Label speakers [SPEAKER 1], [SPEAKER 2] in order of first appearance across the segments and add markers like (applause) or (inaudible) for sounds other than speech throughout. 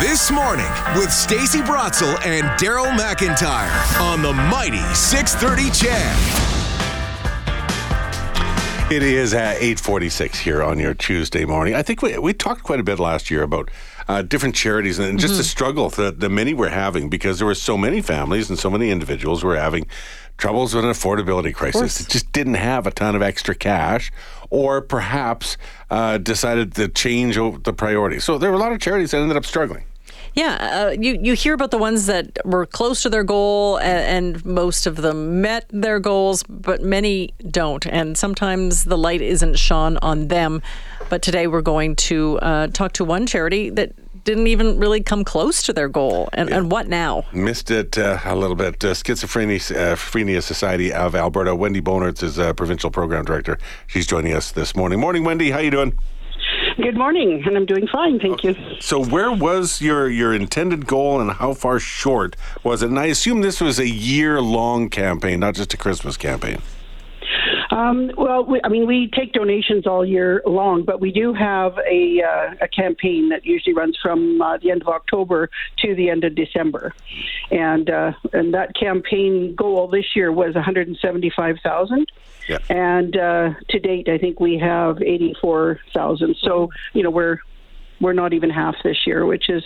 [SPEAKER 1] This morning with Stacy Brotzel and Daryl McIntyre on the mighty 630 CHED.
[SPEAKER 2] It is at 8:46 here on your Tuesday morning. I think we, we talked quite a bit last year about uh, different charities and just the struggle that the many were having because there were so many families and so many individuals were having troubles with an affordability crisis. It just didn't have a ton of extra cash, or perhaps uh, decided to change the priority. So there were a lot of charities that ended up struggling.
[SPEAKER 3] Yeah, uh, you you hear about the ones that were close to their goal, and, and most of them met their goals, but many don't, and sometimes the light isn't shone on them. But today we're going to uh, talk to one charity that didn't even really come close to their goal, and, and what now?
[SPEAKER 2] Missed it uh, a little bit. Uh, Schizophrenia, uh, Society of Alberta. Wendy Bonertz is uh, provincial program director. She's joining us this morning. Morning, Wendy. How you doing?
[SPEAKER 4] Good morning, and I'm doing fine, thank you.
[SPEAKER 2] So, where was your your intended goal, and how far short was it? And I assume this was a year long campaign, not just a Christmas campaign.
[SPEAKER 4] Um, well, we, I mean, we take donations all year long, but we do have a, uh, a campaign that usually runs from uh, the end of October to the end of December, and uh, and that campaign goal this year was 175,000.
[SPEAKER 2] Yeah.
[SPEAKER 4] And uh, to date, I think we have 84,000. So you know we're we're not even half this year, which is,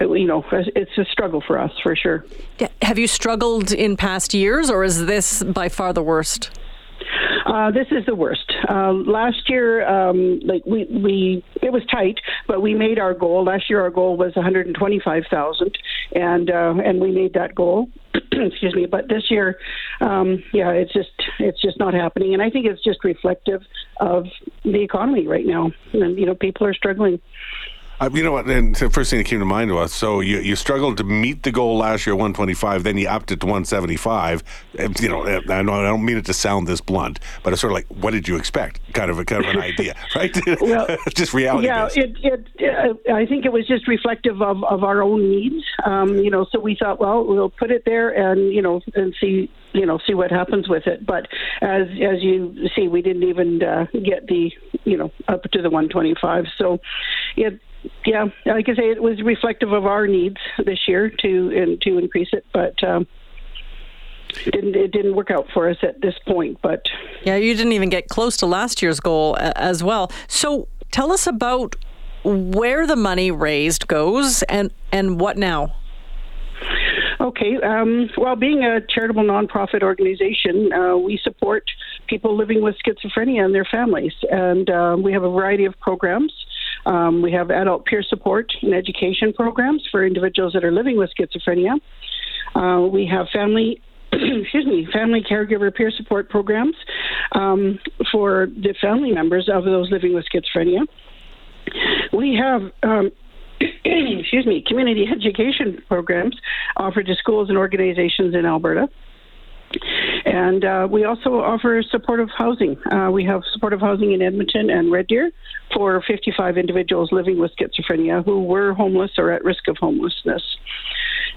[SPEAKER 4] you know, it's a struggle for us for sure.
[SPEAKER 3] Yeah, Have you struggled in past years, or is this by far the worst?
[SPEAKER 4] Uh, this is the worst. Uh, last year, um, like we, we, it was tight, but we made our goal. Last year, our goal was 125,000, and uh, and we made that goal. (clears throat) Excuse me. But this year, um, yeah, it's just it's just not happening, and I think it's just reflective of the economy right now. And you know, people are struggling.
[SPEAKER 2] Uh, you know what? And the first thing that came to mind was so you, you struggled to meet the goal last year, 125, then you upped it to 175. Uh, You know, I, know, I don't mean it to sound this blunt, but it's sort of like, what did you expect? Kind of a kind of an idea, (laughs) right?
[SPEAKER 4] Well, (laughs)
[SPEAKER 2] just reality.
[SPEAKER 4] Yeah, it, it, uh, I think it was just reflective of, of our own needs. Um, you know, so we thought, well, we'll put it there and you know and see you know see what happens with it. But as as you see, we didn't even uh, get the you know up to the 125. So it. Yeah, like I say, it was reflective of our needs this year to and to increase it, but um, it didn't it didn't work out for us at this point. But
[SPEAKER 3] Yeah, you didn't even get close to last year's goal as well. So tell us about where the money raised goes and and what now.
[SPEAKER 4] Okay. Um, well, being a charitable nonprofit organization, uh, we support people living with schizophrenia and their families, and uh, we have a variety of programs. Um, we have adult peer support and education programs for individuals that are living with schizophrenia. Uh, we have family. (clears throat) excuse me, family caregiver peer support programs um, for the family members of those living with schizophrenia. We have um, (clears throat) excuse me, community (laughs) education programs offered to schools and organizations in Alberta. And uh, we also offer supportive housing. Uh, we have supportive housing in Edmonton and Red Deer for 55 individuals living with schizophrenia who were homeless or at risk of homelessness.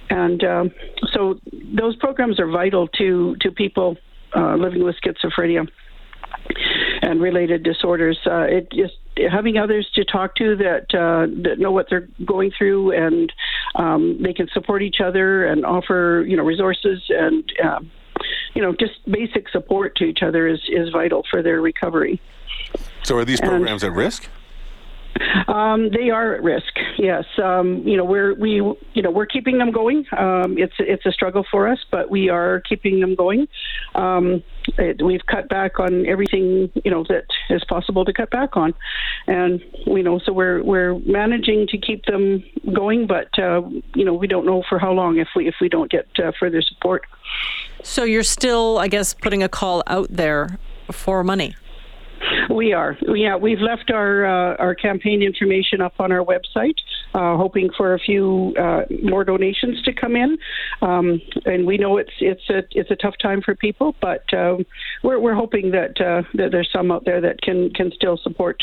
[SPEAKER 4] And um, so those programs are vital to, to people uh, living with schizophrenia and related disorders. Uh, it just having others to talk to that uh, that know what they're going through and um, they can support each other and offer you know resources and um, you know just basic support to each other is is vital for their recovery.
[SPEAKER 2] so are these
[SPEAKER 4] and-
[SPEAKER 2] programs at risk?
[SPEAKER 4] Um, they are at risk. Yes, um, you know we're we you know we're keeping them going. Um, it's it's a struggle for us, but we are keeping them going. Um, it, we've cut back on everything you know that is possible to cut back on, and you know so we're we're managing to keep them going, but uh, you know we don't know for how long if we if we don't get uh, further support.
[SPEAKER 3] So you're still, I guess, putting a call out there for money.
[SPEAKER 4] We are. Yeah, we've left our uh, our campaign information up on our website, uh, hoping for a few uh, more donations to come in. Um, and we know it's it's a it's a tough time for people, but um, we're we're hoping that uh, that there's some out there that can can still support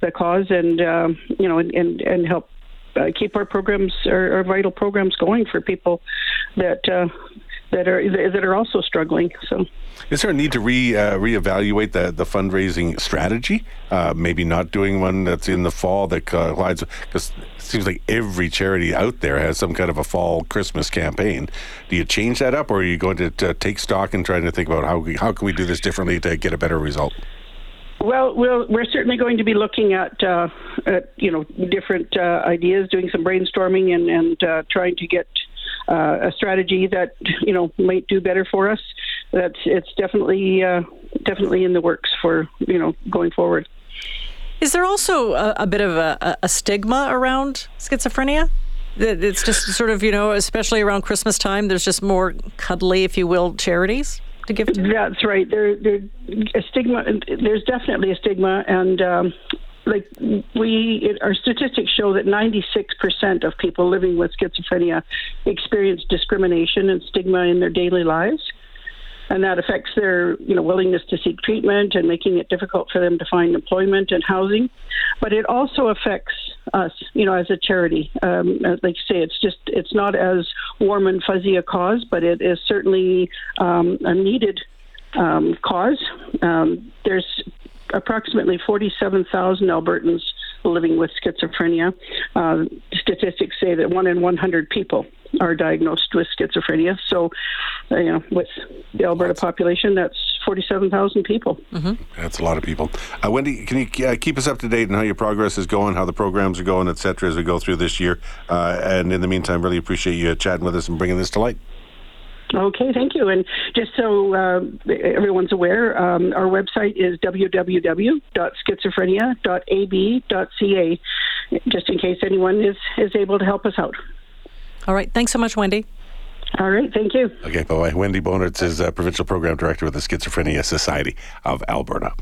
[SPEAKER 4] the cause and um, you know and and, and help. Uh, keep our programs, our, our vital programs going for people that uh, that are that are also struggling. So,
[SPEAKER 2] is there a need to re uh, reevaluate the the fundraising strategy? Uh, maybe not doing one that's in the fall that collides because it seems like every charity out there has some kind of a fall Christmas campaign. Do you change that up, or are you going to, to take stock and trying to think about how we, how can we do this differently to get a better result?
[SPEAKER 4] Well, we'll we're certainly going to be looking at, uh, at you know different uh, ideas, doing some brainstorming, and and uh, trying to get uh, a strategy that you know might do better for us. That's it's definitely uh, definitely in the works for you know going forward.
[SPEAKER 3] Is there also a, a bit of a, a, stigma around schizophrenia? It's just sort of you know, especially around Christmas time. There's just more cuddly, if you will, charities to give to.
[SPEAKER 4] That's right. There, there, a stigma. There's definitely a stigma, and um, like we it, our statistics show that 96% of people living with schizophrenia experience discrimination and stigma in their daily lives. And that affects their you know willingness to seek treatment and making it difficult for them to find employment and housing. But it also affects us you know as a charity. Um, like you say it's just it's not as warm and fuzzy a cause but it is certainly um, a needed um, cause. Um, there's approximately 47,000 Albertans living with schizophrenia. Uh, statistics say that one in 100 people are diagnosed with schizophrenia. So, uh, you know, with the Alberta population, that's 47,000 people.
[SPEAKER 2] Mm-hmm. That's a lot of people. Uh, Wendy, can you uh, keep us up to date on how your progress is going, how the programs are going, et cetera, as we go through this year? Uh, and in the meantime, really appreciate you chatting with us and bringing this to light.
[SPEAKER 4] Okay, thank you. And just so uh, everyone's aware, um, our website is www.schizophrenia.ab.ca, just in case anyone is, is able to help us out.
[SPEAKER 3] All right. Thanks so much, Wendy.
[SPEAKER 4] All right. Thank you.
[SPEAKER 2] Okay. Bye bye. Wendy Bonertz is uh, Provincial Program Director with the Schizophrenia Society of Alberta.